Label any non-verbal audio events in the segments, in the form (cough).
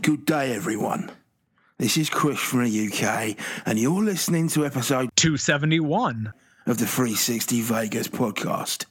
Good day, everyone. This is Chris from the UK, and you're listening to episode 271. of the 360 Vegas podcast.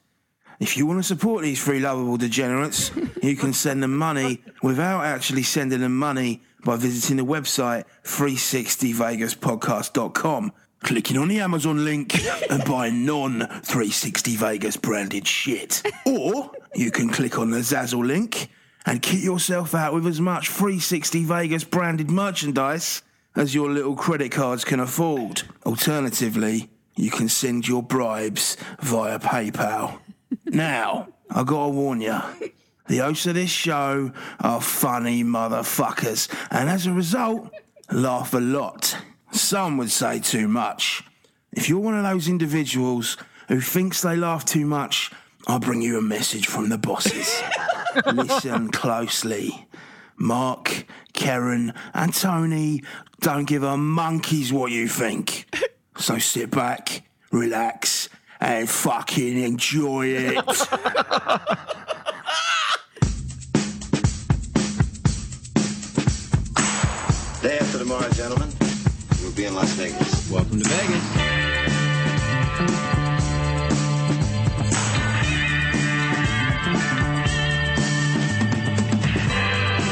If you want to support these three lovable degenerates, you can send them money without actually sending them money by visiting the website 360vegaspodcast.com, clicking on the Amazon link and buying non 360 Vegas branded shit. Or you can click on the Zazzle link and kit yourself out with as much 360 Vegas branded merchandise as your little credit cards can afford. Alternatively, you can send your bribes via PayPal. (laughs) now, I gotta warn you. The hosts of this show are funny motherfuckers, and as a result, laugh a lot. Some would say too much. If you're one of those individuals who thinks they laugh too much, I'll bring you a message from the bosses. (laughs) (laughs) Listen closely. Mark, Karen, and Tony don't give a monkey's what you think. So sit back, relax, and fucking enjoy it. (laughs) Day after tomorrow, gentlemen, we'll be in Las Vegas. Welcome to Vegas.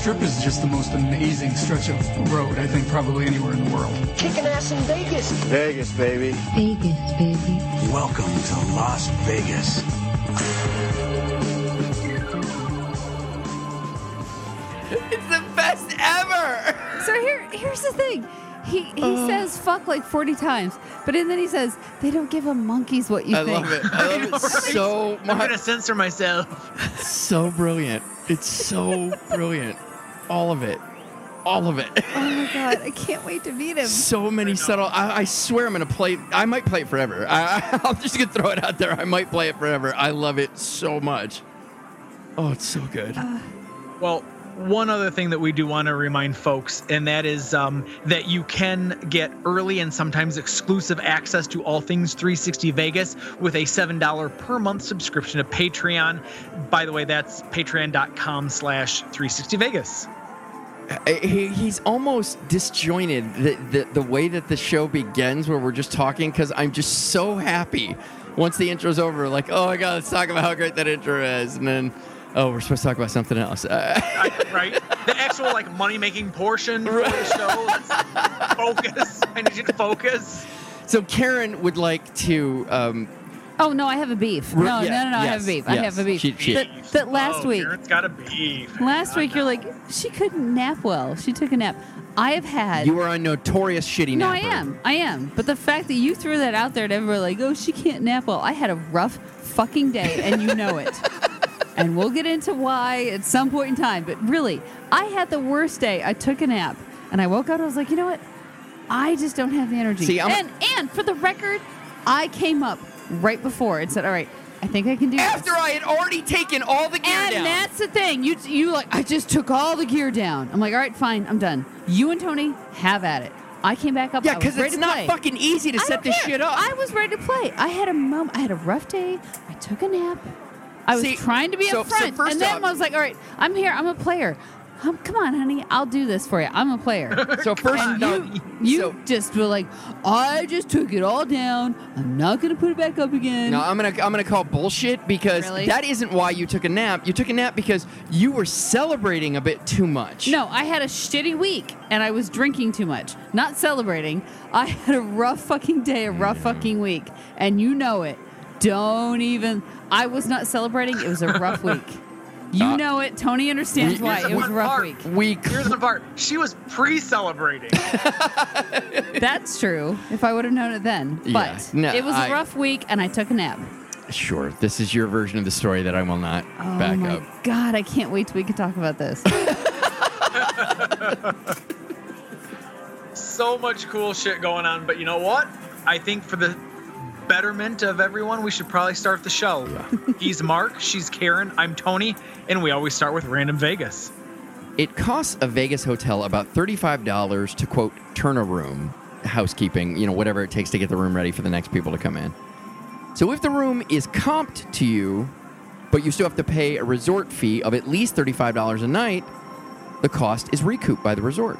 The strip is just the most amazing stretch of road, I think, probably anywhere in the world. Kicking ass in Vegas. Vegas, baby. Vegas, baby. Welcome to Las Vegas. It's the best ever. So here, here's the thing. He he oh. says fuck like 40 times, but then he says they don't give a monkeys what you I think. love it. I love it (laughs) so much. I'm going to censor myself. So brilliant. It's so (laughs) brilliant. All of it. All of it. Oh my (laughs) god, I can't wait to meet him. So many subtle. I, I swear I'm gonna play. I might play it forever. (laughs) I, I'm just gonna throw it out there. I might play it forever. I love it so much. Oh, it's so good. Well, one other thing that we do want to remind folks, and that is um, that you can get early and sometimes exclusive access to all things 360 Vegas with a $7 per month subscription to Patreon. By the way, that's patreon.com slash 360 Vegas. He, he's almost disjointed the, the the way that the show begins where we're just talking because i'm just so happy once the intro's over like oh my god let's talk about how great that intro is and then oh we're supposed to talk about something else Uh, (laughs) I- right? The actual like money making portion for the show. Let's focus. I need you to focus. so karen would like to um, Oh no, I have a beef. No, yeah, no, no, no, I have a beef. I have a beef. She- she- that, that oh, last oh, week, Karen's got a beef. last week you're like she couldn't nap well. She took a nap. I have had. you are a notorious shitty no, I am. I am. But the fact that you threw that out there to everybody, like, oh, she can't nap well. I had a rough fucking day, and you know it. (laughs) and we'll get into why at some point in time. But really, I had the worst day. I took a nap, and I woke up. And I was like, you know what? I just don't have the energy. See, I'm- and and for the record, I came up right before and said, all right, I think I can do after this. i had already taken all the gear down. And down that's the thing. You you like I just took all the gear down. I'm like, all right, fine, I'm done. You and Tony have at it. I came back up. yeah because it's not play. fucking easy to I set this care. shit up I was ready to play. I had a moment. I had a rough day. I took a nap. I was See, trying to be so- up so front, first and then off- I was like, all right, I'm here. I'm a player. Um, come on, honey, I'll do this for you. I'm a player. (laughs) so first no, you, you so- just were like, I just took it all down. I'm not gonna put it back up again. No, I'm gonna I'm gonna call bullshit because Really? that isn't why you took a nap. You took a nap because you were celebrating a bit too much. No, I had a shitty week and I was drinking too much. Not celebrating. I had a rough fucking day, a rough fucking week. And you know it. Don't even. I was not celebrating. It was a rough (laughs) week. You Uh, know it. Tony understands we- why. It was a rough part. week. we Here's the part. She was pre-celebrating. (laughs) That's true. If I would have known it then. Yeah. But No, it was a I- rough week and I took a nap. sure this is your version of the story that I will not Oh back my up. God, I can't wait till we can talk about this. (laughs) so much cool shit going on, but you know what? I think for the betterment of everyone, we should probably start the show. (laughs) He's Mark, she's Karen, I'm Tony, and we always start with Random Vegas. It costs a Vegas hotel about $35 to quote turn a room, housekeeping, you know, whatever it takes to get the room ready for the next people to come in. So if the room is comped to you, but you still have to pay a resort fee of at least $35 a night, the cost is recouped by the resort.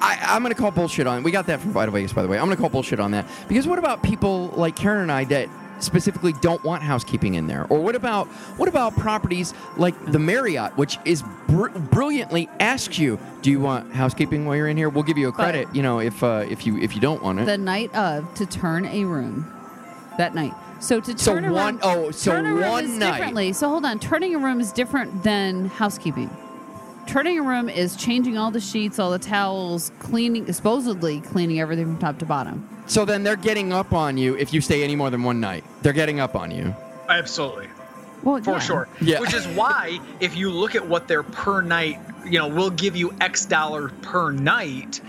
I, I'm going to call bullshit on. We got that from Vital Vegas, by the way. I'm going to call bullshit on that because what about people like Karen and I that specifically don't want housekeeping in there, or what about what about properties like the Marriott, which is br- brilliantly asks you, do you want housekeeping while you're in here? We'll give you a credit, you know, if uh, if you if you don't want it. The night of to turn a room. That night. So to So turn a one- room, oh, so turn a room one is night. differently. So hold on, turning a room is different than housekeeping. Turning a room is changing all the sheets, all the towels, cleaning, supposedly cleaning everything from top to bottom. so then they're getting up on you if you stay any more than one night. They're getting up on you. Absolutely. Well, For yeah. sure. Yeah. Which is why, if you look at what their per night, you know, we'll give you X dollar per night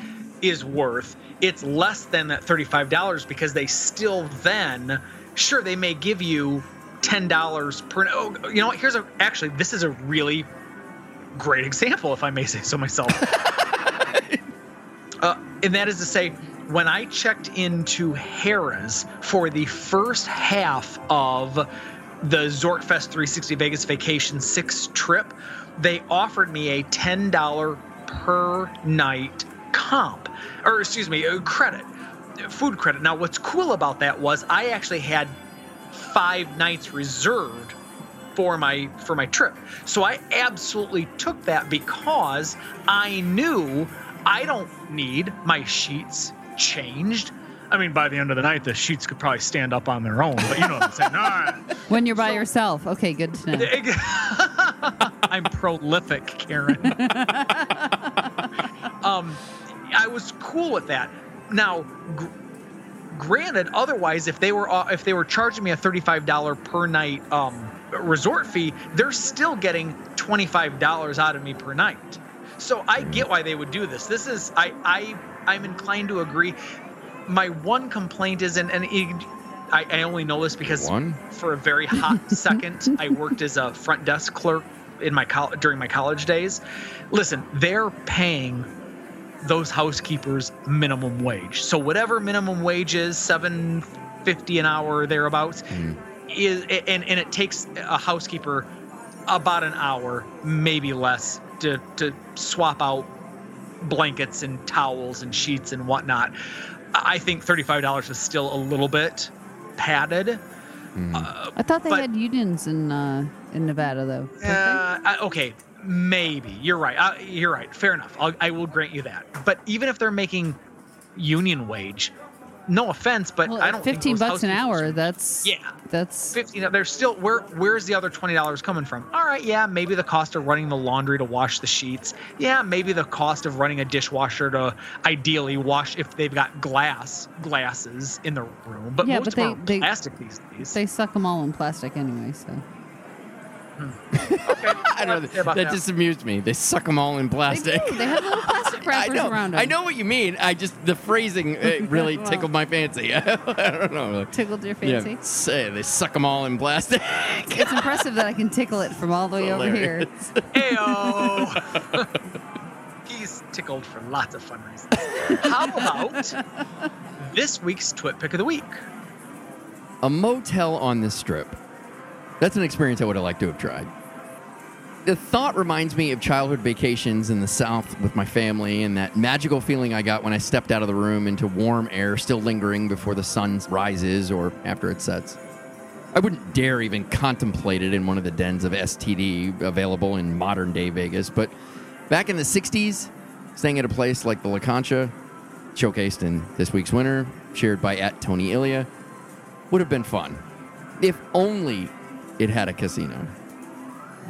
is worth, it's less than that $35 because they still then, sure, they may give you $10 per. Oh, you know what? Here's a, actually, this is a really great example, if I may say so myself. (laughs) uh, and that is to say, when I checked into Harrah's for the first half of the Zorkfest 360 Vegas Vacation 6 trip, they offered me a $10 per night comp, or excuse me, a credit, food credit. Now, what's cool about that was I actually had five nights reserved for my for my trip. So I absolutely took that because I knew I don't need my sheets changed. I mean, by the end of the night, the sheets could probably stand up on their own. But you know what I'm saying? (laughs) Right. When you're by yourself. Okay, good to know. (laughs) I'm prolific, Karen. (laughs) um, I was cool with that. Now, gr- granted, otherwise, if they were uh, if they were charging me a thirty-five dollar per night um, resort fee, they're still getting twenty-five dollars out of me per night. So I get why they would do this. This is I I I'm inclined to agree. My one complaint is, and and it, I, I only know this because One? for a very hot (laughs) second, I worked as a front desk clerk in my col- during my college days. Listen, they're paying those housekeepers minimum wage. So whatever minimum wage is, seven fifty an hour or thereabouts, hmm. Is and and it takes a housekeeper about an hour, maybe less, to to swap out blankets and towels and sheets and whatnot. I think thirty-five dollars is still a little bit padded. Uh, I thought they but- had unions in uh, in Nevada though. uh, I- okay, maybe you're right. Uh, you're right. Fair enough. I'll, I will grant you that. But even if they're making union wage, no offense, but well, I don't. think fifteen bucks an hour. That's Yeah. That's Fifteen. There's still where? Where's the other twenty dollars coming from? All right, yeah, maybe the cost of running the laundry to wash the sheets. Yeah, maybe the cost of running a dishwasher to ideally wash if they've got glass glasses in the room. But Yeah, most but they- are they- plastic these days. they suck them all in plastic anyway. So (laughs) I don't know. That that. just amused me. They suck them all in they plastic. do. They have little plastic (laughs) I wrappers know. around them. I know what you mean. I just the phrasing uh, (laughs) really Well. tickled my fancy. I don't know. Tickled your fancy. Yeah, say they suck them all in plastic. It's impressive that I can tickle it from all the way over here. Hilarious. Ayo. He's tickled for lots of fun reasons. How about this week's Twit Pick of the Week? A motel on this strip. That's an experience I would have liked to have tried. The thought reminds me of childhood vacations in the South with my family and that magical feeling I got when I stepped out of the room into warm air still lingering before the sun rises or after it sets. I wouldn't dare even contemplate it in one of the dens of STD available in modern day Vegas, but back in the 60s, staying at a place like the La Concha, showcased in this week's winner, shared by at Tony Ilya, would have been fun. If only it had a casino.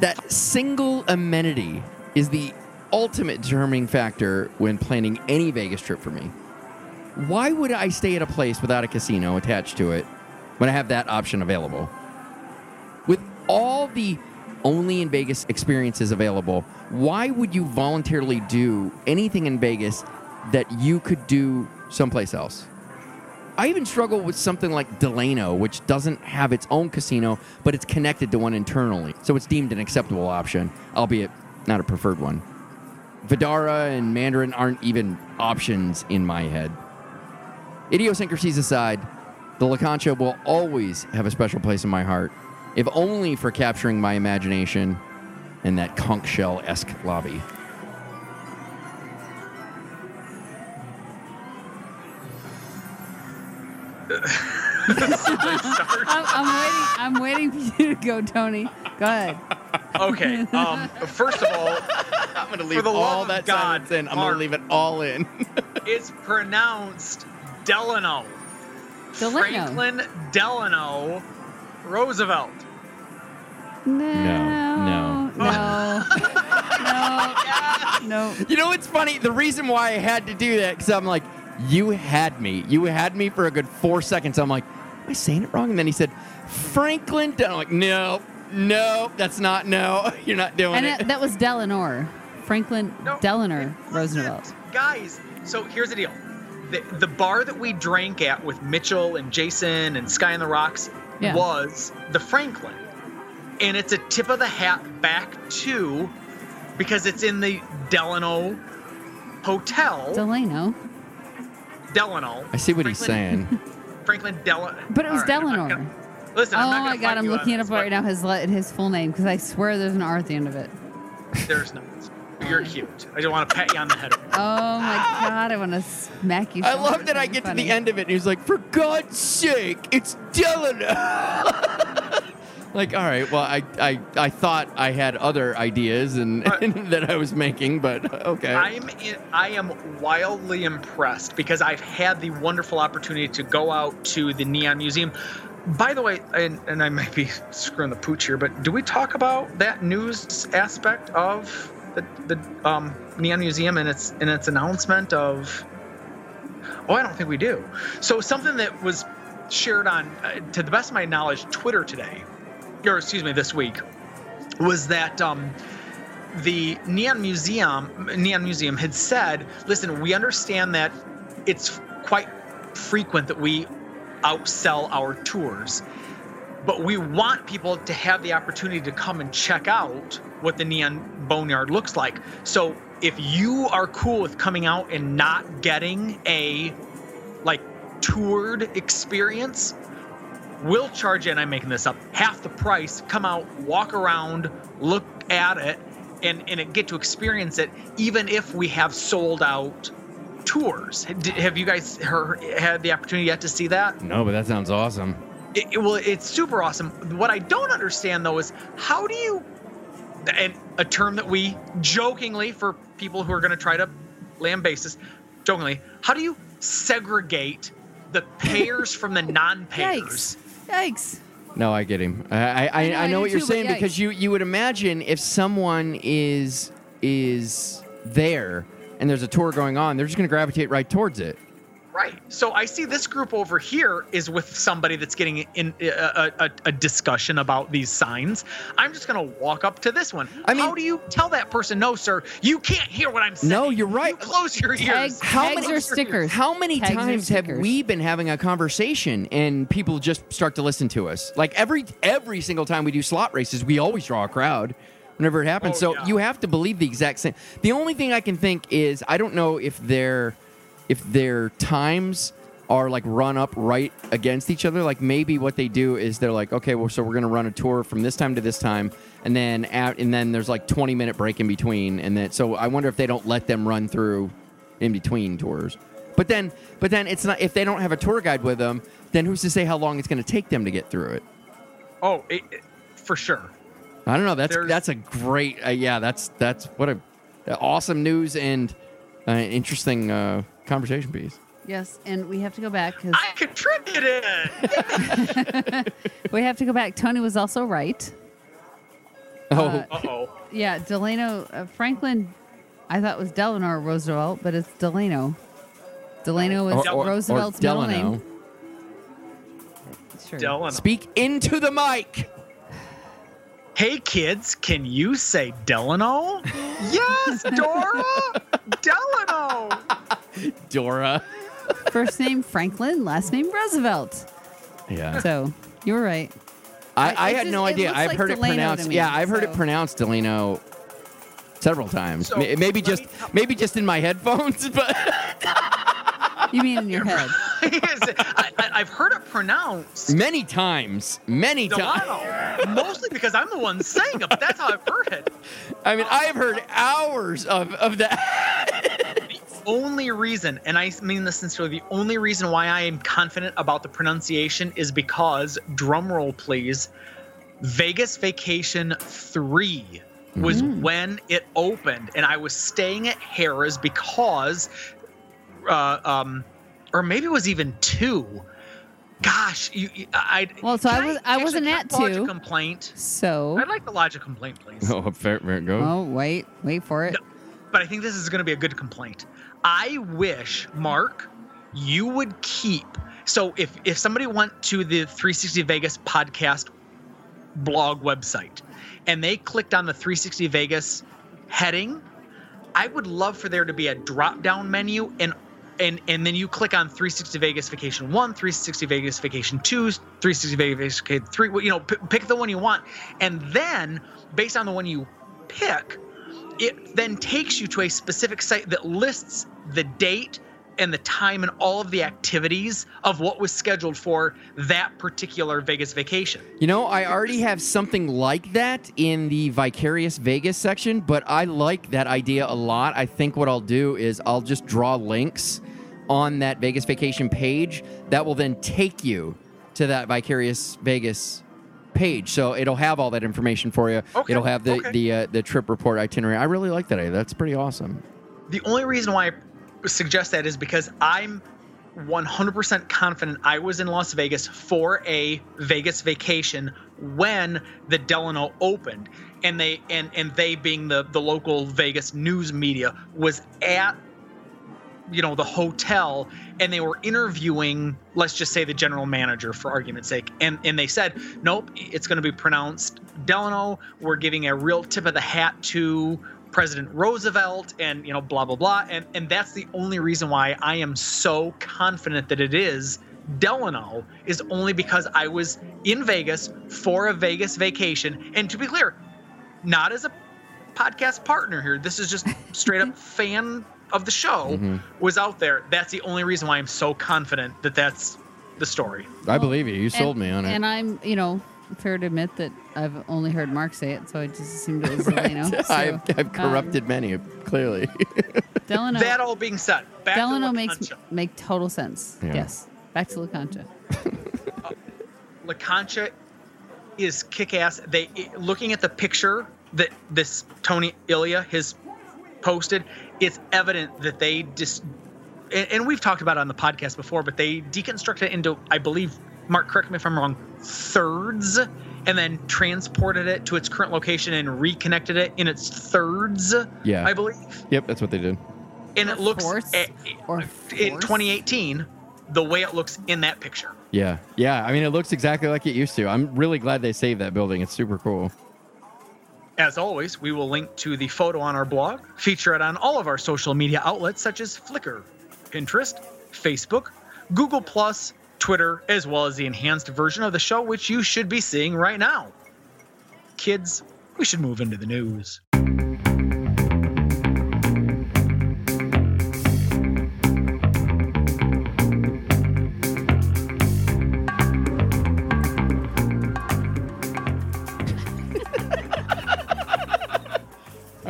That single amenity is the ultimate determining factor when planning any Vegas trip for me. Why would I stay at a place without a casino attached to it when I have that option available? With all the only in Vegas experiences available, why would you voluntarily do anything in Vegas that you could do someplace else? I even struggle with something like Delano, which doesn't have its own casino, but it's connected to one internally, so it's deemed an acceptable option, albeit not a preferred one. Vdara and Mandarin aren't even options in my head. Idiosyncrasies aside, the La Concha will always have a special place in my heart, if only for capturing my imagination in that conch shell esque lobby. I'm, I'm waiting. I'm waiting for you to go, Tony. Go ahead. Okay. Um, first of all, I'm going to For leave the all love of that God, silence in. I'm going to leave it all in. (laughs) it's pronounced Delano. Delano. Franklin Delano Roosevelt. No. no. No. no. (laughs) No. You know what's funny? The reason why I had to do that because I'm like, you had me. You had me for a good four seconds. I'm like, am I saying it wrong? And then he said, Franklin. Del-" I'm like, no, no, that's not. No, (laughs) you're not doing And it. And that was Delano. Franklin No, Delano. Roosevelt. Guys, so here's the deal. The, the bar that we drank at with Mitchell and Jason and Sky and the Rocks Yeah. was the Franklin. And it's a tip of the hat back to because it's in the Delano Hotel. Delano. Delano. I see what he's saying. (laughs) Franklin Delano. But it was All right, Delano. gonna- Listen, Oh I'm not my God! I'm you on looking it this, up right now. His his full name because I swear there's an R at the end of it. There's not. You're cute. I just want to pat you on the head. (laughs) Oh my God! I want to smack you. I love that I That's get to the end of it and he's like, for God's sake, it's Delano. (laughs) like, all right, well, I, I, I thought I had other ideas and, (laughs) that I was making, but okay. I'm in, I am wildly impressed because I've had the wonderful opportunity to go out to the Neon Museum. By the way, and, and I might be (laughs) screwing the pooch here, but do we talk about that news aspect of the, the um, Neon Museum and its and its announcement of? Oh, I don't think we do. So something that was shared on, uh, to the best of my knowledge, Twitter today, or excuse me, this week, was that um, the Neon Museum Neon Museum had said, "Listen, we understand that it's quite frequent that we outsell our tours, but we want people to have the opportunity to come and check out what the Neon Boneyard looks like. So if you are cool with coming out and not getting a like toured experience, we'll charge you, and I'm making this up, half the price. Come out, walk around, look at it, and, and get to experience it, even if we have sold out tours. D- Have you guys heard, had the opportunity yet to see that? no, but that sounds awesome. It, it- well, it's super awesome. What I don't understand though is how do you, and a term that we jokingly for people who are going to try to land basis, jokingly, how do you segregate the payers from the (laughs) non-payers? Yikes! Yikes! No, I get him. I I, I, know, I know what you're too, but saying because yikes. you you would imagine if someone is is there and there's a tour going on, they're just going to gravitate right towards it. Right. So I see this group over here is with somebody that's getting in a, a, a- a discussion about these signs. I'm just going to walk up to this one. I mean- how do you tell that person, no, sir, you can't hear what I'm saying? No, you're right. You close your Tag, ears. How tags many- or stickers? How many Tags times have we been having a conversation and people just start to listen to us? Like every every single time we do slot races, we always draw a crowd whenever it happens. Oh, so yeah. you have to believe the exact same. The only thing I can think is I don't know if their if their times are like run up right against each other. Like maybe what they do is they're like, okay, well, so we're gonna run a tour from this time to this time, and then at, and then there's like 20 minute break in between, and then so I wonder if they don't let them run through in between tours. But then, but then it's not if they don't have a tour guide with them. Then who's to say how long it's going to take them to get through it? Oh, it, it- for sure. I don't know. That's There's- that's a great. Uh, yeah, that's that's what a, a awesome news and uh, interesting uh, conversation piece. Yes, and we have to go back because I contributed. (laughs) we have to go back. Tony was also right. Oh, Uh oh. Yeah, Delano uh, Franklin. I thought was Delano Roosevelt, but it's Delano. Delano is or, or- or Roosevelt's middle Delano. name. Sure. Delano. Speak into the mic. Hey kids, can you say Delano? yes, (laughs) Dora. Delano. Dora. First name Franklin, last name Roosevelt. Yeah. So you were right. I, I had just- no idea. I've like heard it Delano to pronounced. me, yeah, I've heard it pronounced Delano several times. So, maybe just me maybe just in my headphones, (laughs) but You mean in your (laughs) head? I, I, I've heard it pronounced many times, many times. Delano, mostly because I'm the one saying it. But that's how I've heard it. I mean, I have heard hours of of that. The only reason, and I mean this sincerely, the only reason why I am confident about the pronunciation is because, drumroll please, Vegas Vacation 3 was mm. when it opened, and I was staying at Harrah's because, uh, um, or maybe it was even two. Gosh, you, you I Well, so I was- I actually, wasn't at I lodge a two. complaint. So. I'd like to lodge a complaint, please. oh, fair, fair go. Oh wait, wait for it. but I think this is going to be a good complaint. I wish, Mark, you would keep. So if if somebody went to the 360 Vegas podcast blog website and they clicked on the 360 Vegas heading, I would love for there to be a drop down menu and and and then you click on 360 Vegas Vacation 1, 360 Vegas Vacation 2, 360 Vegas Vacation 3, you know, p- pick the one you want and then based on the one you pick, it then takes you to a specific site that lists the date and the time and all of the activities of what was scheduled for that particular Vegas vacation. You know, I already have something like that in the Vicarious Vegas section, but I like that idea a lot. I think what I'll do is I'll just draw links on that Vegas vacation page that will then take you to that Vicarious Vegas page. So it'll have all that information for you. Okay, It'll have the okay. the uh, the trip report itinerary. I really like that idea. That's pretty awesome. The only reason why I suggest that is because I'm 100% confident I was in Las Vegas for a Vegas vacation when the Delano opened and they and and they being the the local Vegas news media was at you know the hotel and they were interviewing let's just say the general manager for argument's sake. And and they said nope it's going to be pronounced delano. We're giving a real tip of the hat to president roosevelt and you know blah blah blah. And and that's the only reason why i am so confident that it is delano is only because i was in vegas for a vegas vacation. And to be clear not as a podcast partner here. This is just straight up (laughs) fan of the show Mhm. was out there that's the only reason why i'm so confident that that's the story I believe you. You sold and, me on it. And I'm, you know, fair to admit that I've only heard Mark say it, so I just assumed it was Delano. So, I've, I've um, corrupted many, clearly. (laughs) Delano. that all being said back Delano to makes make total sense. Yeah. Yes. Back to La Concha. La Concha (laughs) is kick-ass. They looking at the picture that this Tony Ilya has posted, it's evident that they just and, and we've talked about it on the podcast before, but they deconstructed it into, I believe, Mark, correct me if I'm wrong, thirds, and then transported it to its current location and reconnected it in its thirds. Yeah. I believe, yep, that's what they did. and Or it looks fourths. eh, in 2018 the way it looks in that picture. Yeah, yeah. I mean, it looks exactly like it used to. I'm really glad they saved that building. It's super cool. As always, we will link to the photo on our blog, feature it on all of our social media outlets such as Flickr, Pinterest, Facebook, Google Twitter, as well as the enhanced version of the show, which you should be seeing right now. Kids, we should move into the news.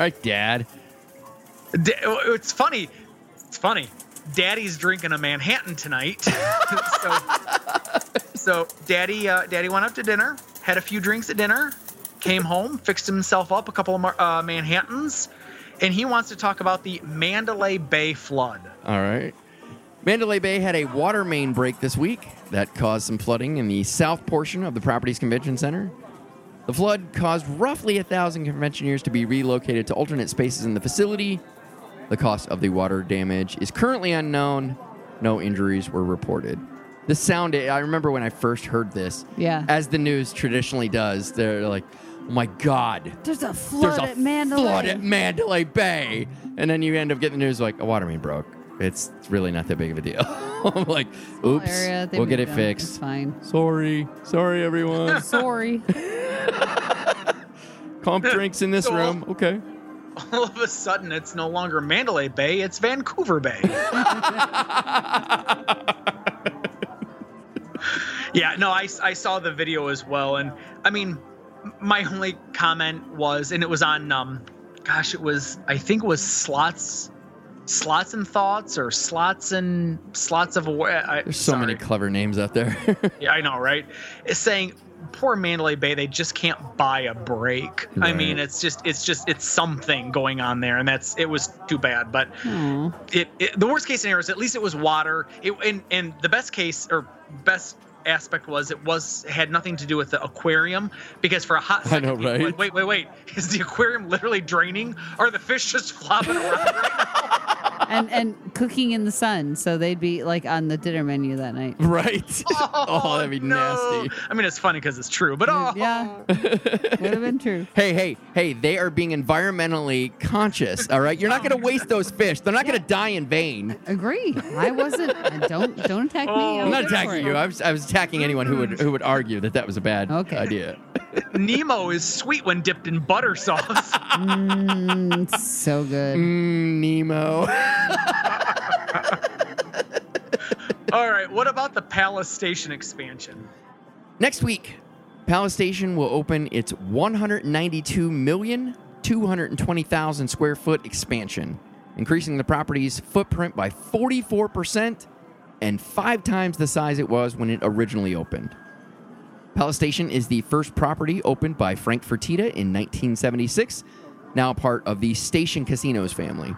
Right, Dad. Da- it's funny. It's funny. Daddy's drinking a Manhattan tonight. (laughs) so, so Daddy, uh, Daddy went up to dinner, had a few drinks at dinner, came home, fixed himself up a couple of mar- uh, Manhattans, and he wants to talk about the Mandalay Bay flood. All right. Mandalay Bay had a water main break this week that caused some flooding in the south portion of the property's convention center. The flood caused roughly a thousand conventioneers to be relocated to alternate spaces in the facility. The cost of the water damage is currently unknown. No injuries were reported. This sounded, I remember when I first heard this, Yeah. as the news traditionally does, they're like, oh my God, There's a flood there's a at Mandalay. flood at Mandalay Bay. And then you end up getting the news like, a water main broke. It's really not that big of a deal. (laughs) I'm like, oops, we'll get it moved them. It's fixed. fine. Sorry, sorry everyone. (laughs) Sorry. (laughs) Comp drinks in this So- room. Okay. (laughs) All of a sudden, it's no longer Mandalay Bay; it's Vancouver Bay. (laughs) yeah, no, I, I saw the video as well, and I mean, my only comment was, and it was on, um, gosh, it was I think it was slots, slots and thoughts or slots and slots of aware. I, There's so many clever names out there. (laughs) Yeah, I know, right? It's saying poor Mandalay Bay, they just can't buy a break. I mean, it's just, it's just, it's something going on there, and that's, it was too bad. But it, it the worst case scenario is at least it was water. It and and the best case or best aspect was it was had nothing to do with the aquarium because for a hot (laughs) I know, right? like, wait wait wait (laughs) is the aquarium literally draining or are the fish just flopping around (laughs) and and cooking in the sun, so they'd be like on the dinner menu that night. right. (laughs) oh, that'd be no. nasty. I mean it's funny because it's true but oh Yeah, would have been true. (laughs) Hey, hey, hey, they are being environmentally conscious, all right? You're not going to waste those fish. They're not going to die in vain. Agree. I wasn't. Don't don't attack me. I Oh. I'm not attacking you. I was, I was attacking anyone who would who would argue that that was a bad Okay. idea. (laughs) Nemo is sweet when dipped in butter sauce. Mm, so good. Mm, Nemo. (laughs) All right, what about the Palace Station expansion? Next week, Palace Station will open its 192,220,000 square foot expansion, increasing the property's footprint by 44% and five times the size it was when it originally opened. Palace Station is the first property opened by Frank Fertitta in 1976, now part of the Station Casinos family.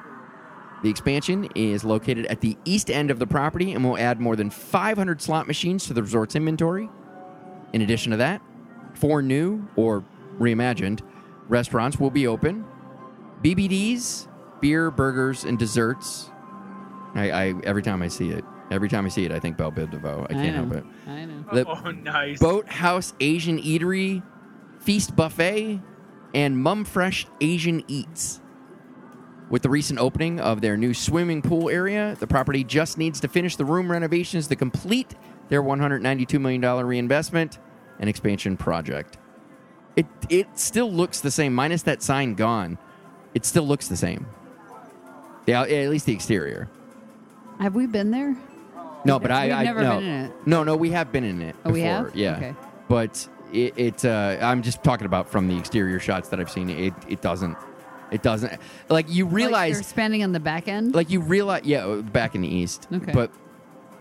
The expansion is located at the east end of the property and will add more than 500 slot machines to the resort's inventory. In addition to that, four new or reimagined restaurants will be open. BBDs, beer, burgers, and desserts. I, I every time I see it, every time I see it, I think Bell Biv DeVoe. I can't know. help it. I know. The (laughs) oh, nice. Boathouse Asian Eatery, Feast Buffet, and Mum Fresh Asian Eats. With the recent opening of their new swimming pool area, the property just needs to finish the room renovations to complete their $192 million reinvestment and expansion project. It, it still looks the same, minus that sign gone. It still looks the same. Yeah, at least the exterior. Have we been there? No, but I, We've I never no. been in it. No, no, we have been in it. Oh, we before, have? Yeah. Okay. But it, it uh, I'm just talking about from the exterior shots that I've seen. It, it doesn't, it doesn't. Like you Like realize, they're expanding on the back end. like you realize, yeah, uh, back in the east. Okay. But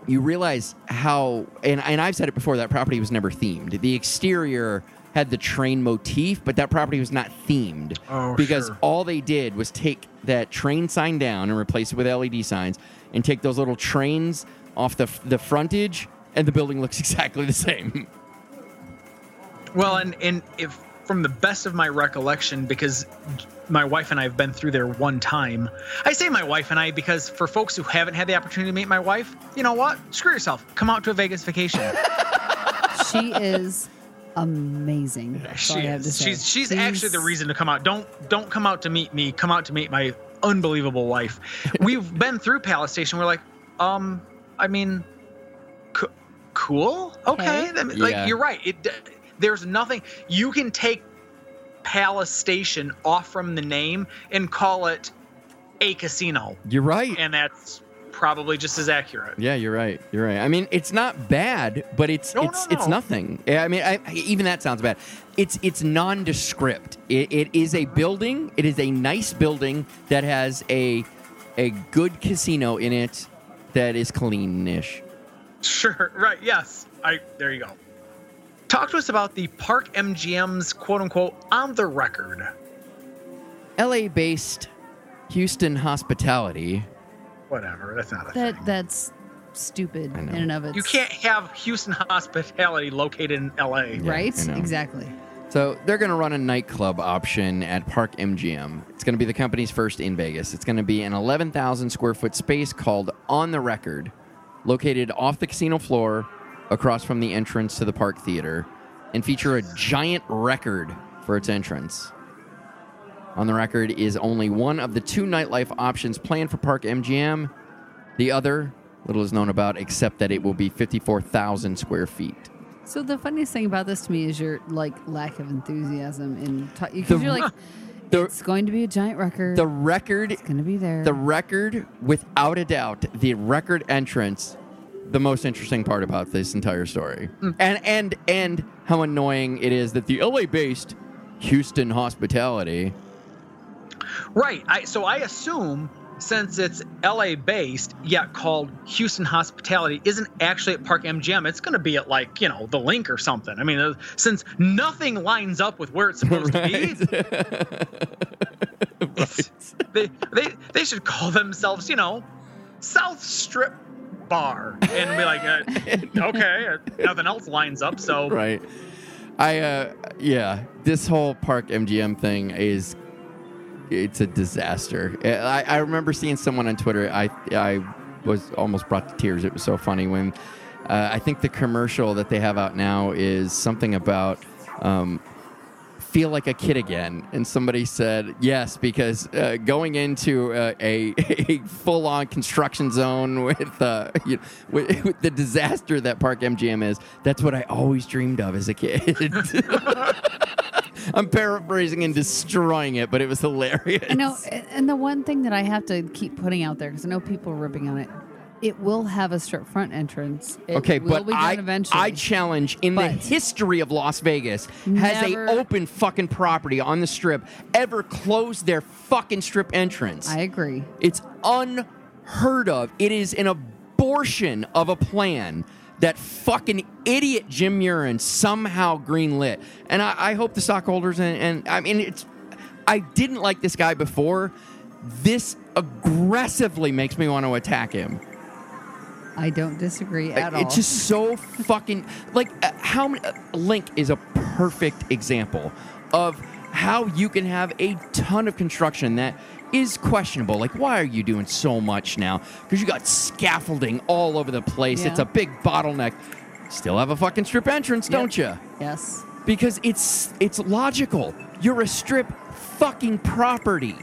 you realize how, and and I've said it before. That property was never themed. The exterior had the train motif, but that property was not themed Oh, because sure. all they did was take that train sign down and replace it with LED signs, and take those little trains off the the frontage, and the building looks (laughs) exactly the same. Well, and and if from the best of my recollection, because my wife and I have been through there one time. I say my wife and I because for folks who haven't had the opportunity to meet my wife, you know what? Screw yourself. Come out to a Vegas vacation. (laughs) she is amazing. That's she I have to is. say. She's she's actually the reason to come out. Don't don't come out to meet me. Come out to meet my unbelievable wife. (laughs) We've been through Palace Station. We're like, um, I mean, co- cool. Okay, Okay. I like Yeah. you're right. It there's nothing you can take Palace Station off from the name and call it a casino, You're right. and that's probably just as accurate. Yeah, you're right. You're right. I mean, it's not bad, but it's No, it's no, it's nothing. I mean, I, even that sounds bad. It's it's nondescript. It, it is a building. It is a nice building that has a a good casino in it that is cleanish. Sure. Right. Yes. I. There you go. Talk to us about the Park MGM's quote unquote on the record. L.A. based Houston Hospitality. Whatever. That's not a that thing. that's stupid in and of itself. You can't have Houston hospitality located in LA. right? Exactly. So they're going to run a nightclub option at Park MGM. It's going to be the company's first in Vegas. It's going to be an 11,000 square foot space called On the Record, located off the casino floor, across from the entrance to the Park Theater, and feature a giant record for its entrance. On the Record is only one of the two nightlife options planned for Park MGM. The other, little is known about, except that it will be 54,000 square feet. So the funniest thing about this to me is your like lack of enthusiasm in because you're like (laughs) the- it's going to be a giant record. The record it's going to be there. The record, without a doubt, the record entrance, the most interesting part about this entire story, and and and how annoying it is that the LA-based Houston Hospitality. Right. I so I assume since it's LA based yet called Houston Hospitality isn't actually at Park MGM. It's going to be at like, you know, the LINQ or something. I mean, uh, since nothing lines up with where it's (laughs) supposed to be. it's- (laughs) They, they they should call themselves, you know, South Strip Bar and be like, uh, (laughs) okay, uh, nothing else lines up, so right. I uh yeah, this whole Park MGM thing is it's a disaster. I, I remember seeing someone on Twitter. I I was almost brought to tears. It was so funny when uh, I think the commercial that they have out now is something about um, feel like a kid again. And somebody said yes because uh, going into uh, a, (laughs) a full on construction zone with, uh, (laughs) you know, with with the disaster that Park MGM is, that's what I always dreamed of as a kid. (laughs) I'm paraphrasing and destroying it, but it was hilarious. I know, and the one thing that I have to keep putting out there because I know people are ripping on it. It will have a strip front entrance. It Okay, will but I, eventually. I challenge in the history of Las Vegas has Never- a open fucking property on the strip ever closed their fucking strip entrance? I agree. It's unheard of. It is an abortion of a plan that fucking idiot Jim Murren somehow greenlit. And I, I hope the stockholders and, and I mean it's I didn't like this guy before. This aggressively makes me want to attack him. I don't disagree at all. It's just so fucking like uh, how many. Uh, LINQ is a perfect example of how you can have a ton of construction that is questionable. Like, why are you doing so much now? Because you got scaffolding all over the place. It's a big bottleneck. Still have a fucking strip entrance, Yep. don't you? yes. Because it's it's logical. You're a strip fucking property.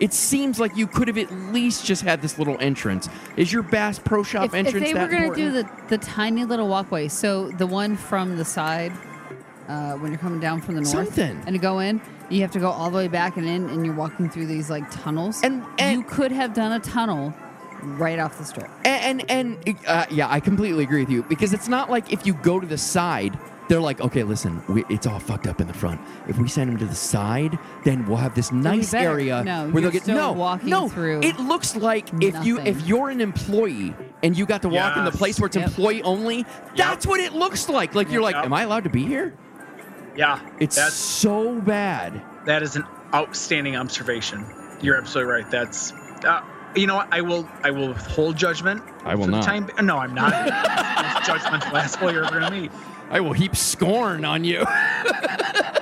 It seems like you could have at least just had this little entrance. Is your Bass Pro Shop If, if entrance they were going to do the, the tiny little walkway, so the one from the side, uh, when you're coming down from the north, Something. and to go in, you have to go all the way back and in, and you're walking through these like tunnels. And- and- you could have done a tunnel right off the strip. And and, and uh, yeah, I completely agree with you because it's not like if you go to the side, they're like, okay, listen, we, it's all fucked up in the front. If we send them to the side, then we'll have this nice better. area No, where you're they'll get still no, walking no. through It looks like if you if you're an employee and you got to walk in the Yes. place where it's Yep. employee only, that's what it looks like. Like you're like, Yep. am I allowed to be here? yeah, It's that's so bad. That is an outstanding observation. You're absolutely right. That's uh, you know what? I will I will withhold judgment. I will for the not. Time, no, I'm not. (laughs) Most judgmental asshole you're ever gonna meet. I will heap scorn on you. (laughs)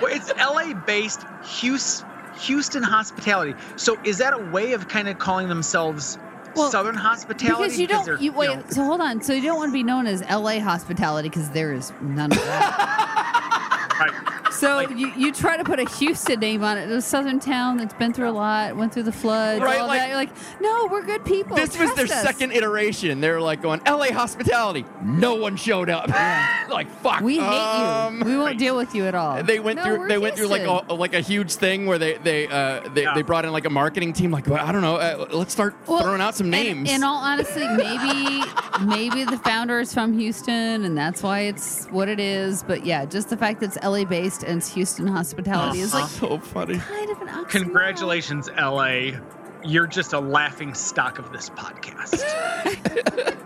Well, it's LA based Houston, Houston hospitality. So is that a way of kind of calling themselves Well, Southern hospitality? Because you don't, you, wait. know- so hold on. So you don't want to be known as L.A. hospitality because there is none of that. (laughs) right. So Like- you, you try to put a Houston name on it, a southern town that's been through a lot, went through the flood, Right, all like- that. You're like, no, we're good people. This was their us." second iteration. They're like going LA hospitality. No one showed up. (laughs) like fuck. We hate um, you. We won't deal with you at all. They went No, through. we're They went through like a, like a huge thing where they they uh, they, Yeah. they brought in like a marketing team. Like well, I don't know. Uh, let's start Well, throwing out some names. In all honesty, maybe (laughs) maybe the founder is from Houston, and that's why it's what it is. But yeah, just the fact that it's LA based and Houston hospitality is like (laughs) so funny. kind of an oxymoron. Congratulations, LA. You're just a laughing stock of this podcast.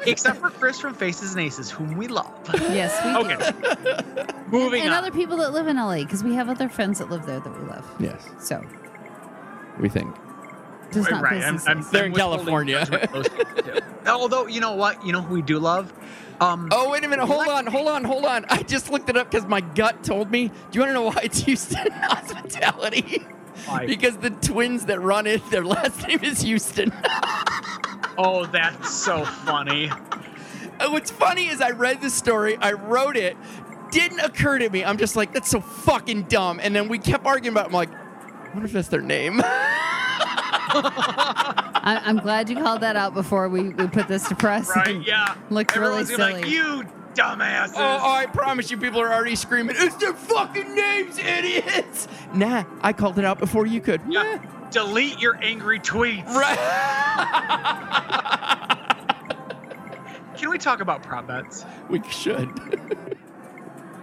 (laughs) Except for Chris from Faces and Aces, whom we love. Yes, we do. Okay. Moving on. and on. other people that live in LA because we have other friends that live there that we love. Yes, So we think. does not right. I'm, business. I'm, They're I'm in withholding California. judgment those people do. Although, you know what? You know who we do love? Um, Oh wait a minute! Hold on! Hold on! Hold on! I just looked it up because my gut told me. Do you want to know why it's Houston (laughs) Hospitality? Why? Because the twins that run it, their (laughs) last name is Houston. oh, that's so funny. Uh, What's funny is I read the story, I wrote it, didn't occur to me. I'm just like, that's so fucking dumb. And then we kept arguing about. it. I'm like, I wonder if that's their name. (laughs) I, I'm glad you called that out before we, we put this to press. Right? (laughs) Yeah. Looked really Everyone's gonna be silly. like, you dumbasses. Oh, oh, I promise you, people are already screaming, "It's their fucking names, idiots!" Nah, I called it out before you could. Yeah. Delete your angry tweets. Right. (laughs) Can we talk about prop bets? We should.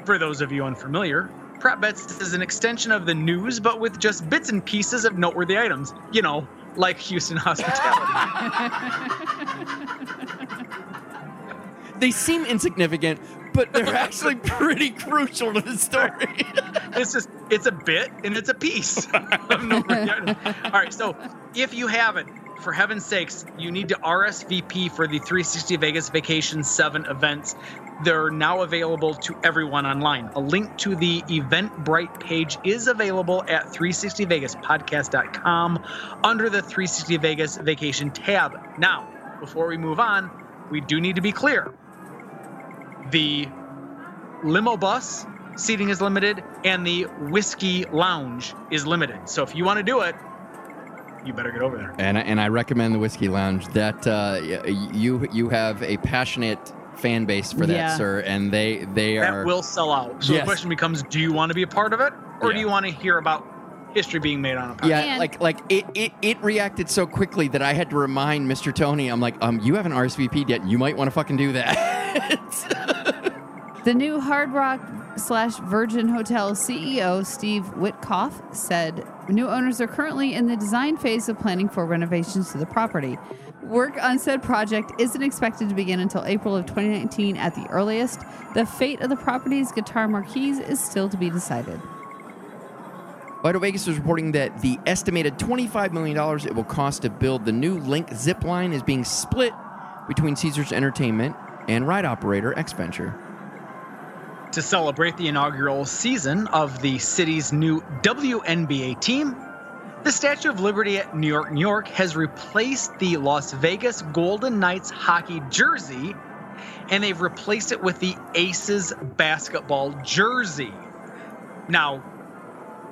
For those of you unfamiliar, prop bets is an extension of the news, but with just bits and pieces of noteworthy items. You know, like Houston hospitality. (laughs) they seem insignificant, but they're actually pretty crucial to the story. (laughs) it's just it's a bit and it's a piece of noteworthy items. All right, so if you haven't, for heaven's sakes, you need to RSVP for the 360 Vegas Vacation 7 events. They're now available to everyone online. A link to the Eventbrite page is available at 360vegaspodcast.com under the 360 Vegas Vacation tab. Now, before we move on, we do need to be clear. The limo bus seating is limited and the whiskey lounge is limited. So if you want to do it, you better get over there. And I, and I recommend the Whiskey Lounge. That uh, you you have a passionate fan base for that, Yeah. sir, and they they are will sell out. So Yes. the question becomes do you want to be a part of it or do you want to hear about history being made on a podcast? Yeah, like like it, it it reacted so quickly that I had to remind Mr. Tony. I'm like, um, you haven't RSVP'd yet. You might want to fucking do that. (laughs) The new Hard Rock slash Virgin Hotel CEO Steve Witkoff said new owners are currently in the design phase of planning for renovations to the property. Work on said project isn't expected to begin until April of 2019 at the earliest. The fate of the property's guitar marquees is still to be decided. Vital Vegas is reporting that the estimated $25 million it will cost to build the new LINQ zip line is being split between Caesars Entertainment and ride operator X Venture. To celebrate the inaugural season of the city's new WNBA team, the Statue of Liberty at New York, New York has replaced the Las Vegas Golden Knights hockey jersey and they've replaced it with the Aces basketball jersey. Now,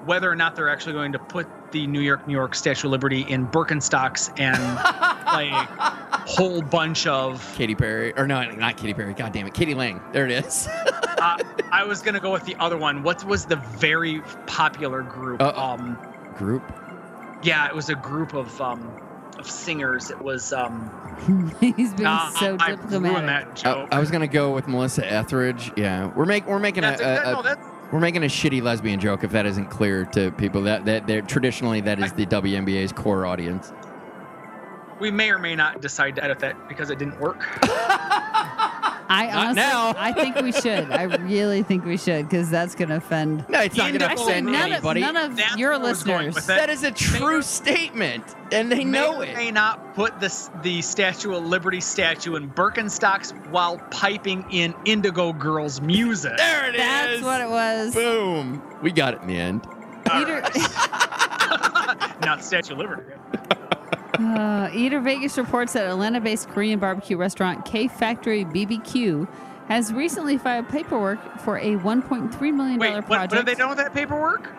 whether or not they're actually going to put the New York, New York Statue of Liberty in Birkenstocks and (laughs) play a whole bunch of Katy Perry, or no, not Katy Perry. God damn it, k.d. lang. There it is. (laughs) uh, I was gonna go with the other one. What was the very popular group? Uh, um, Group. yeah, it was a group of um, of singers. It was um, (laughs) He's been so I diplomatic. that I, joke. I was gonna go with Melissa Etheridge. Yeah, we're making we're making a, That's- a- that- a- no, we're making a shitty lesbian joke if that isn't clear to people. That that they're traditionally that is the WNBA's core audience. we may or may not decide to edit that because it didn't work. (laughs) I Not honestly, now. I think we should. I really think we should because that's going to offend. No, it's not going to Actually, offend none anybody. Of, none of That's your where I was going listeners. with it. that is a true statement, and they may know or it. may not put the the Statue of Liberty statue in Birkenstocks while piping in Indigo Girls music. There it is. That's what it was. Boom. We got it in the end. Eater, (laughs) not Statue of Liberty. (laughs) uh, Eater Vegas reports that Atlanta-based Korean barbecue restaurant K Factory BBQ has recently filed paperwork for a 1.3 million Wait, dollar what, what project. have they done with that paperwork?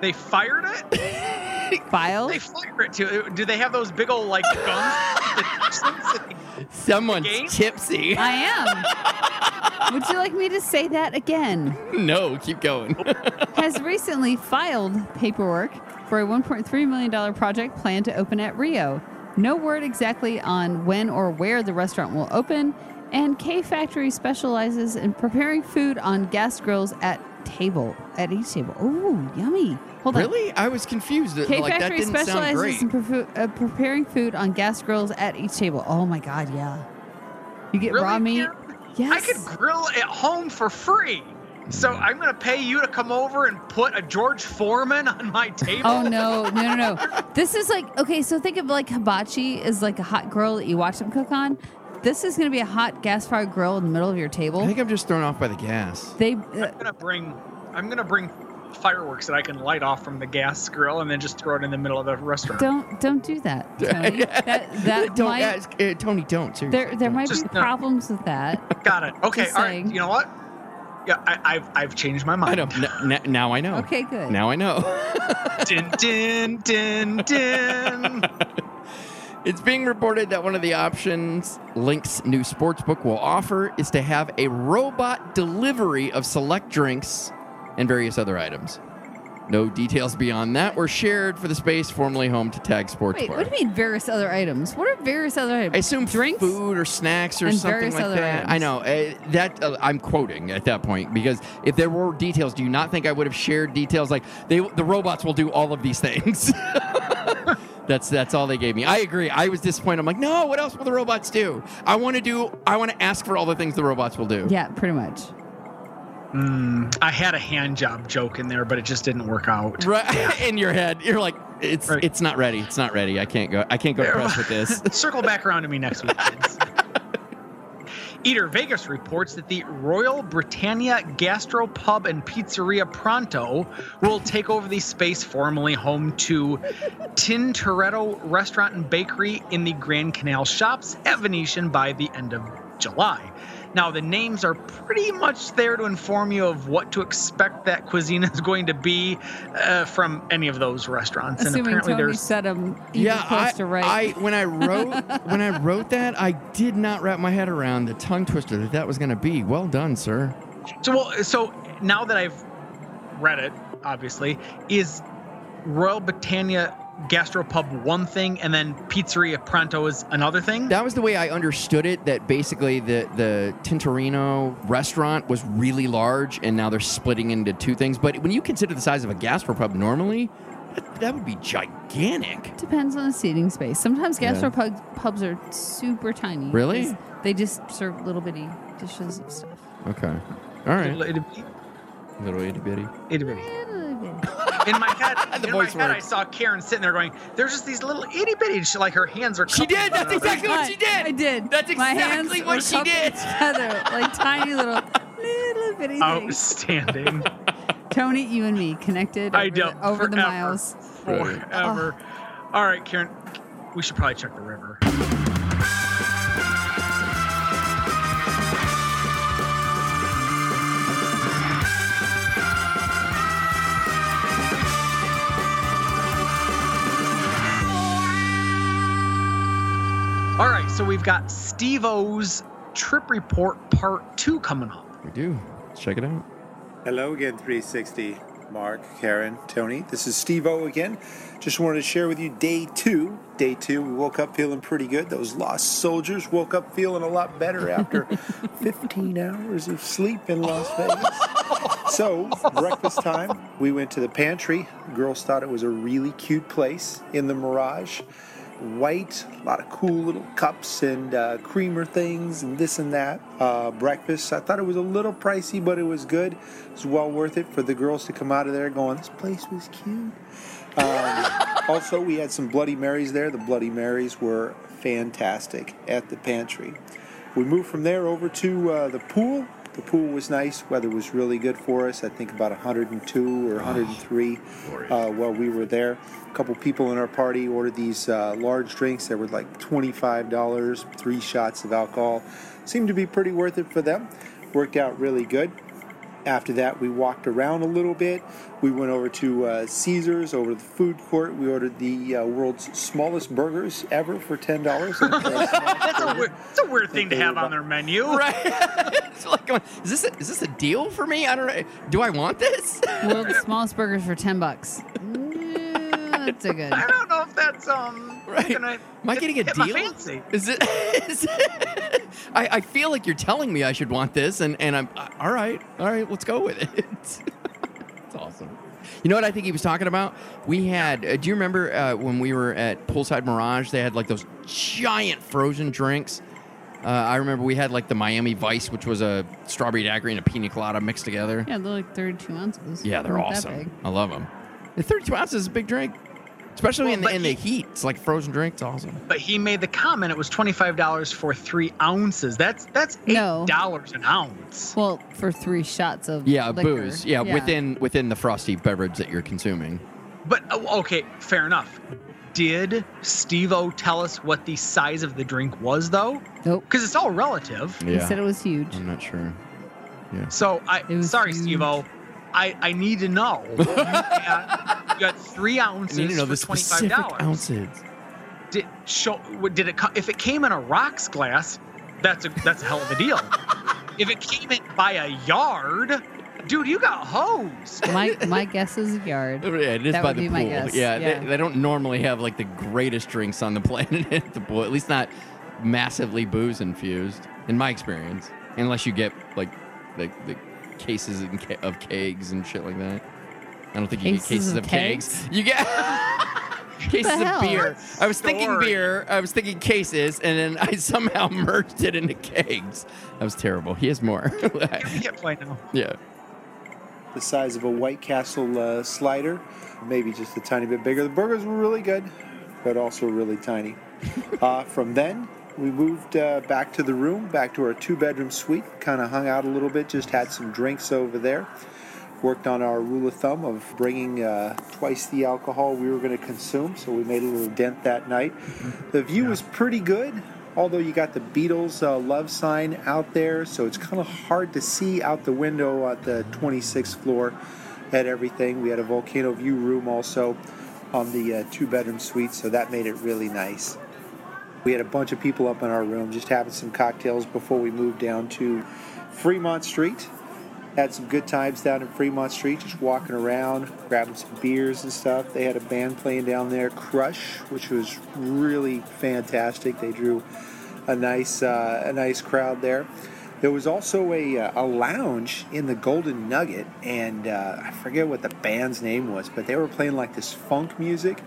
They fired it. (laughs) Filed? They fire it too. Do they have those big old like guns? (laughs) Someone's tipsy. I am. Would you like me to say that again? no, keep going. has recently filed paperwork for a $1.3 million project planned to open at Rio. No word exactly on when or where the restaurant will open, and K Factory specializes in preparing food on gas grills at table, at each table. Ooh, yummy. Hold on. really? I was confused. K like that Factory didn't sound specializes great. in prefu- uh, preparing food on gas grills at each table. Oh my God, yeah. You get Really, raw meat. Yes. I could grill at home for free. So I'm gonna pay you to come over and put a George Foreman on my table. Oh no, no, no, no! This is like okay. So think of like hibachi is like a hot grill that you watch them cook on. This is going to be a hot gas-fired grill in the middle of your table. I think I'm just thrown off by the gas. They uh, I'm gonna bring. I'm gonna bring fireworks that I can light off from the gas grill and then just throw it in the middle of the restaurant. don't don't do that, (laughs) Tony. that that don't might ask, uh, Tony. Don't seriously. there there might Just be no. problems with that. Got it. Okay. Just All right. saying. You know what? Yeah, I, I've I've changed my I mind. know. N- n- now I know. Okay, good. Now I know. (laughs) din din din din. (laughs) It's being reported that one of the options LINQ's new sportsbook will offer is to have a robot delivery of select drinks and various other items. No details beyond that were shared for the space formerly home to Tag Sports Wait, Bar. what do you mean various other items? What are various other items? I assume drinks. food or snacks or And something various like other that. I know uh, that uh, I'm quoting at that point because if there were details, do you not think I would have shared details like they the robots will do all of these things? (laughs) that's that's all they gave me. I agree. I was disappointed. I'm like, no. What else will the robots do? I want to do. I want to ask for all the things the robots will do. Yeah, pretty much. Mm, I had a hand job joke in there, but it just didn't work out. Right (laughs) in your head, you're like, it's Right. it's not ready. It's not ready. I can't go. I can't go press with this. (laughs) Circle back around to me next week, kids. (laughs) Eater Vegas reports that the Royal Britannia Gastro Pub and Pizzeria Pronto will take over the space formerly home to Tintoretto Restaurant and Bakery in the Grand Canal Shoppes at Venetian by the end of July. Now, the names are pretty much there to inform you of what to expect that cuisine is going to be uh, from any of those restaurants. and Assuming apparently, Tony there's set them yeah, close I, to right. I when I (laughs) wrote when I wrote that, I did not wrap my head around the tongue twister that that was going to be. Well done, sir. So well, so now that I've read it, obviously, is Royal Britannia Gastropub one thing, and then Pizzeria Pronto is another thing. That was the way I understood it. That basically the the Tintorino restaurant was really large, and now they're splitting into two things. But when you consider the size of a gastropub normally, that, that would be gigantic. Depends on the seating space. Sometimes Yeah. gastropubs pubs are super tiny. really They just serve little bitty dishes of stuff. Okay, all right, Little itty- little itty bitty. itty bitty. Eh, Little bitty. In my head, (laughs) The in my voice head, I saw Karen sitting there going, "There's just these little itty bitty." She, like her hands are. She did. That's exactly what she did. I did. That's My hands exactly what were she did. Together, like tiny little, little bitty (laughs) things. Outstanding. (laughs) Tony, you and me connected I over, do. the, over the miles. Forever. All right, Karen. We should probably check the river. All right, so we've got Steve O's trip report part two coming up. We do. Let's check it out. Hello again, 360. Mark, Karen, Tony. This is Steve O again. Just wanted to share with you day two. Day two, we woke up feeling pretty good. Those lost soldiers woke up feeling a lot better after (laughs) 15 hours of sleep in Las Vegas. So, breakfast time, we went to the pantry. Girls thought it was a really cute place in the Mirage. White, a lot of cool little cups and uh, creamer things and this and that. Uh, breakfast, I thought it was a little pricey, but it was good. It was well worth it for the girls to come out of there going, this place was cute. Um, (laughs) also, we had some Bloody Marys there. The Bloody Marys were fantastic at the pantry. We moved from there over to uh, the pool. The pool was nice. Weather was really good for us. I think about 102 or 103 uh, while we were there. A couple people in our party ordered these uh, large drinks that were like $25, three shots of alcohol. Seemed to be pretty worth it for them. Worked out really good. After that, we walked around a little bit. We went over to uh, Caesars, over the food court. We ordered the uh, world's smallest burgers ever for ten dollars. (laughs) That's a weird, that's a weird thing to have on their menu. (laughs) Right. (laughs) it's like, is this a, is this a deal for me? I don't know. Do I want this? World's smallest burgers for ten bucks. Yeah, that's a good. I don't know if that's um. Right. Gonna Am I getting a deal? fancy. Is it? (laughs) Is it I, I feel like you're telling me I should want this, and, and I'm uh, all right. All right, let's go with it. (laughs) it's awesome. You know what I think he was talking about? We had. Uh, do you remember uh, when we were at Poolside Mirage? They had like those giant frozen drinks. Uh, I remember we had like the Miami Vice, which was a strawberry daiquiri and a pina colada mixed together. Yeah, they're like thirty-two ounces. Yeah, they're Not that awesome. I love them. 32 ounces is a big drink, especially Well, in, the, but in the heat. It's like frozen drink. It's awesome. But he made the comment it was twenty five dollars for three ounces. That's that's eight No. dollars an ounce. Well, for three shots of Yeah, liquor. booze. Yeah, within within the frosty beverage that you're consuming. But oh, okay, fair enough. Did Steve O tell us what the size of the drink was though? Nope. Because it's all relative. He said it was huge. I'm not sure. Yeah. So I sorry, huge. Steve O. I, I need to know. you, (laughs) got, you got three I ounces need to know for the $25. ounces. Did, show did it co- if it came in a rocks glass that's a that's a hell of a deal (laughs) if it came in by a yard dude you got hosed My my guess is a yard. (laughs) Yeah, it is That by would the be pool. my guess. Yeah, Yeah. They, they don't normally have like the greatest drinks on the planet at the pool. At least not massively booze infused, in my experience. Unless you get like the, the cases in ca- of kegs and shit like that. I don't think you get Cases cases of of kegs. kegs? You get (laughs) cases of beer. I was thinking beer. I was thinking cases, and then I (laughs) somehow merged it into kegs. That was terrible. He has more. (laughs) you get play now yeah. the size of a White Castle uh, slider, maybe just a tiny bit bigger. The burgers were really good, but also really tiny. uh, from then, we moved uh, back to the room, back to our two bedroom suite, kind of hung out a little bit, just had some drinks over there. Worked on our rule of thumb of bringing uh, twice the alcohol we were going to consume, so we made a little dent that night. The view was pretty good, although you got the Beatles uh, love sign out there, so it's kind of hard to see out the window at the 26th floor at everything. We had a volcano view room also on the uh, two bedroom suite, so that made it really nice. We had a bunch of people up in our room just having some cocktails before we moved down to Fremont Street. Had some good times down in Fremont Street, just walking around, grabbing some beers and stuff. They had a band playing down there, Crush, which was really fantastic. They drew a nice, uh, a nice crowd there. There was also a, uh, a lounge in the Golden Nugget, and uh, I forget what the band's name was, but they were playing like this funk music,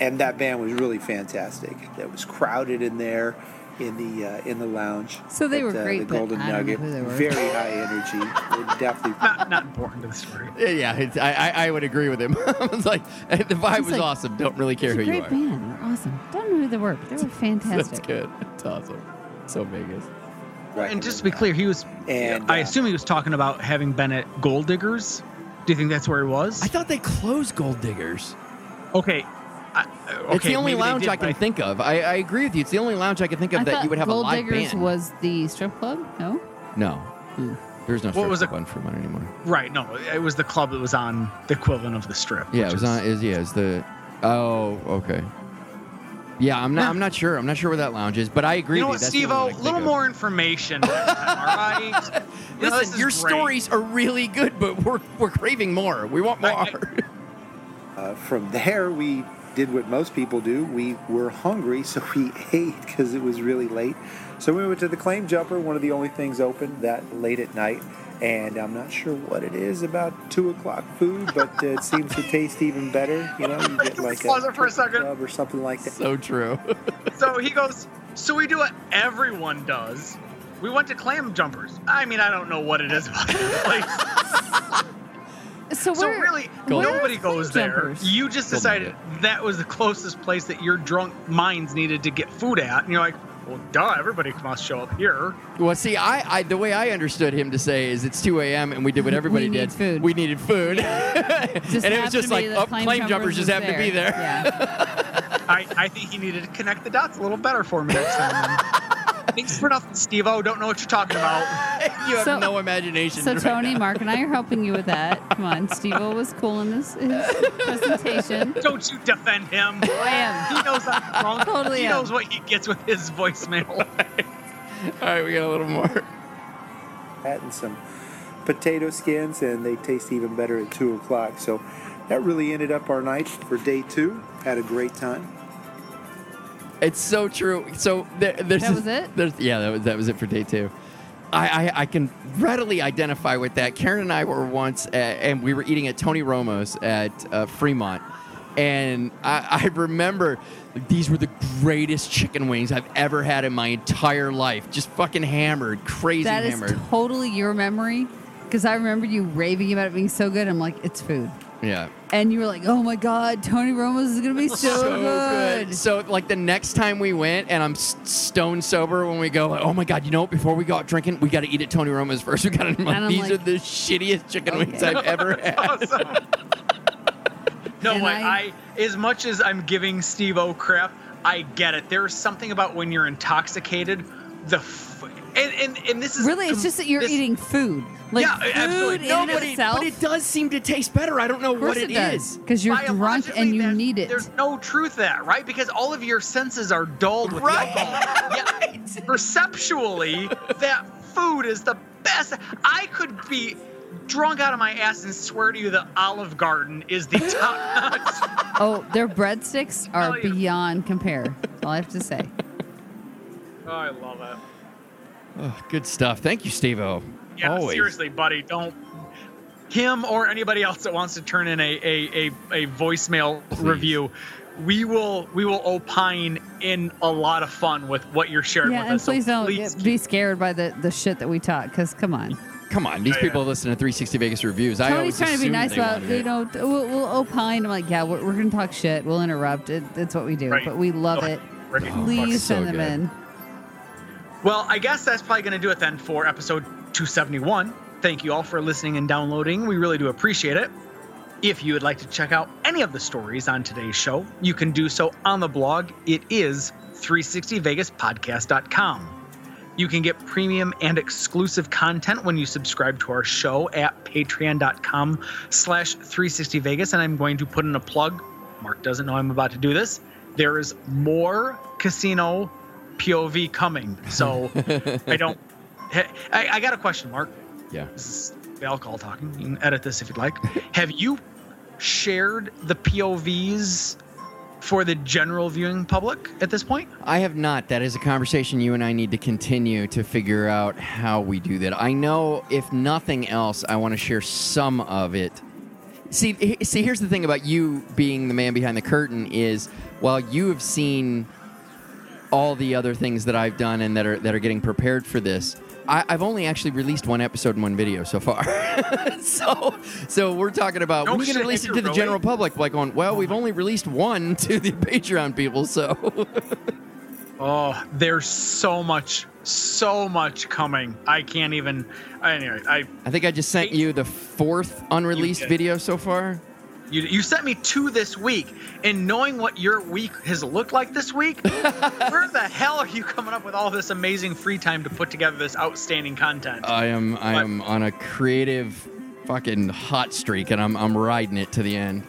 and that band was really fantastic. It was crowded in there, in the uh, in the lounge. So they at, were uh, great, The but Golden I don't know Nugget, who they were. very high energy. They (laughs) definitely not not important to the story Yeah, yeah it's, I, I I would agree with him. (laughs) it's like the vibe was like, awesome. Don't really care who you are. great are. band. They're awesome. Don't know who they were, but they were (laughs) fantastic. That's good. It's awesome. So Vegas. and just to be clear he was And, i uh, assume he was talking about having been at gold diggers do you think that's where he was I thought they closed Gold Diggers. okay I, okay, it's the only lounge did, I can but think of. I, I agree with you. It's the only lounge I can think of I that you would have Gold a live Diggers band. was the strip club. No. no, there's no What strip was club it- on Fremont anymore. Right, no, it was the club that was on the equivalent of the strip. Yeah, it was is- on. Is yeah, is the. Oh, okay. Yeah, I'm not. I'm not sure. I'm not sure where that lounge is, but I agree. You know with what, you. That's Steve-O? A one I can little think of. more information. next time, all (laughs) right? You know, Listen, your great. stories are really good, but we're we're craving more. We want more. I- (laughs) Uh, from there, we did what most people do. We were hungry, so we (laughs) ate because it was really late. So we went to the Claim Jumper, one of the only things open that late at night. And I'm not sure what it is about two o'clock food, but uh, (laughs) it seems to taste even better. You know, you get like a Pause it for a second. club or something like that. so true. So he goes, so we do what everyone does. We went to clam jumpers. I mean, I don't know what it is about this (laughs) place. So, So really, Gold nobody goes Flame there. Jumpers? You just decided that was the closest place that your drunk minds needed to get food at, and you're like, well, duh, everybody must show up here. Well, see, I, I the way I understood him to say is it's 2 a.m. and we did what everybody need did. food. We needed food, (laughs) Just and it was just like, that oh, claim jumpers just was happened to be there. Yeah. (laughs) I, I think he needed to connect the dots a little better for me next time. (laughs) Thanks for nothing, Steve O. Don't know what you're talking about. (laughs) you have So- no imagination. So right Tony, now. Mark, and I are helping you with that. Come on, Steve was cool in his, his presentation. (laughs) Don't you defend him. I am. He knows I'm drunk. Totally He am. knows what he gets with his voicemail. (laughs) All right, we got a little more. that and some potato skins, and they taste even better at two o'clock. So that really ended up our night for day two. Had a great time. It's so true. So there, there's That was it? There's yeah, that was that was it for day two. I, I, I can readily identify with that. Karen and I were once, at, and we were eating at Tony Roma's at uh, Fremont, and I, I remember these were the greatest chicken wings I've ever had in my entire life. Just fucking hammered, crazy hammered. That is hammered. totally your memory, because I remember you raving about it being so good. I'm like, it's food, yeah. and you were like, oh my god, Tony Roma's is gonna be (laughs) so, good. So like the next time we went, and I'm stone sober when we go. Like, oh my god! You know, what? before we go out drinking, we got to eat at Tony Roma's first. We got to. Like, these like, are the shittiest chicken wings. I've ever (laughs) had. awesome. No, And I- I, as much as I'm giving Steve O crap, I get it. There's something about when you're intoxicated, the f- and and, and this is Really, it's just that you're this- eating food. Like Yeah, food absolutely. in and of but, it, but it does seem to taste better. I don't know of what it, it does is. because you're drunk and you need it. There's no truth to that, right? Because all of your senses are dulled with Right. alcohol. Yet, perceptually, that food is the best. I could be drunk out of my ass and swear to you that Olive Garden is the (laughs) top notch. Oh, their breadsticks are beyond compare. All I have to say. oh, I love it. Oh, good stuff. Thank you, Steve-O. Yeah, Always. seriously, buddy, don't. Him or anybody else that wants to turn in a a, a, a voicemail review, we will we will opine in a lot of fun with what you're sharing Yeah, with and us. so please don't please get- be scared by the, the shit that we talk. Because come on, Come on, these Yeah, people yeah. listen to 360 Vegas reviews. I Tony's always trying to be nice about wanted you know we'll, we'll opine. I'm like, yeah, we're, we're gonna talk shit. We'll interrupt. It, it's what we do. Right. But we love Oh, it. Ricky, Please so send them good. in. Well, I guess that's probably going to do it then for episode 271. Thank you all for listening and downloading. We really do appreciate it. If you would like to check out any of the stories on today's show, you can do so on the blog. It is 360vegaspodcast.com. You can get premium and exclusive content when you subscribe to our show at patreon.com slash 360vegas. And I'm going to put in a plug. Mark doesn't know I'm about to do this. There is more casino POV coming. So (laughs) I don't. I, I got a question, Mark. Yeah. This is the alcohol talking. You can edit this if you'd like. Have you shared the POVs for the general viewing public at this point? I have not. That is a conversation you and I need to continue to figure out how we do that. I know, if nothing else, I want to share some of it. See, see, here's the thing about you being the man behind the curtain is while you have seen all the other things that I've done and that are that are getting prepared for this. I, I've only actually released one episode and one video so far. (laughs) so, so we're talking about No when are you gonna release it to the really? general public? Like, going, well, oh we've only released one (laughs) to the Patreon people, so Oh, there's so much, so much coming. I can't even. Anyway, I I think I just sent you the fourth unreleased video so far. You, you sent me two this week, and knowing what your week has looked like this week, (laughs) where the hell are you coming up with all this amazing free time to put together this outstanding content? I am I What? am on a creative fucking hot streak, and I'm I'm riding it to the end.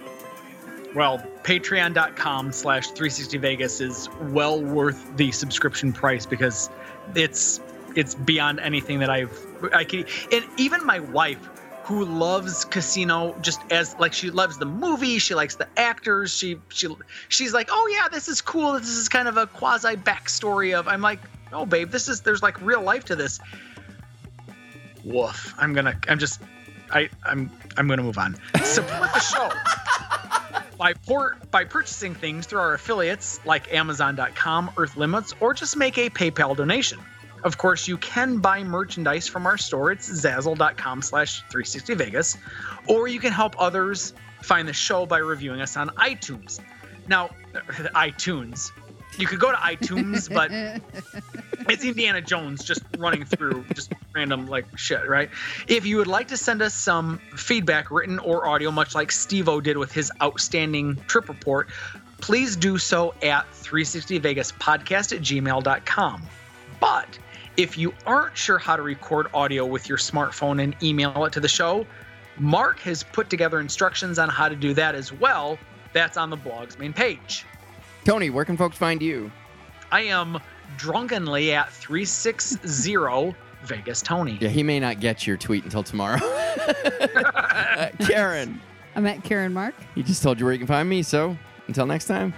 Well, patreon.com slash 360vegas is well worth the subscription price because it's it's beyond anything that I've I can and even my wife who loves casino just as like she loves the movie, she likes the actors, she she she's like, "Oh yeah, this is cool. This is kind of a quasi backstory of." I'm like, "Oh babe, this is there's like real life to this." Woof. I'm going to I'm just I I'm I'm going to move on. Support the show (laughs) by port by purchasing things through our affiliates like amazon.com earth limits or just make a paypal donation of course you can buy merchandise from our store it's zazzle.com slash 360vegas or you can help others find the show by reviewing us on itunes now (laughs) itunes you could go to itunes (laughs) but it's Indiana Jones just running through just random like shit, right? If you would like to send us some feedback, written or audio, much like Steve O did with his outstanding trip report, please do so at 360vegaspodcast at gmail.com. But if you aren't sure how to record audio with your smartphone and email it to the show, Mark has put together instructions on how to do that as well. That's on the blog's main page. Tony, where can folks find you? I am drunkenly at 360 Vegas Tony. Yeah, he may not get your tweet until tomorrow. Uh, (laughs) Karen, I'm at Karen Mark. he just told you where you can find me. So until next time.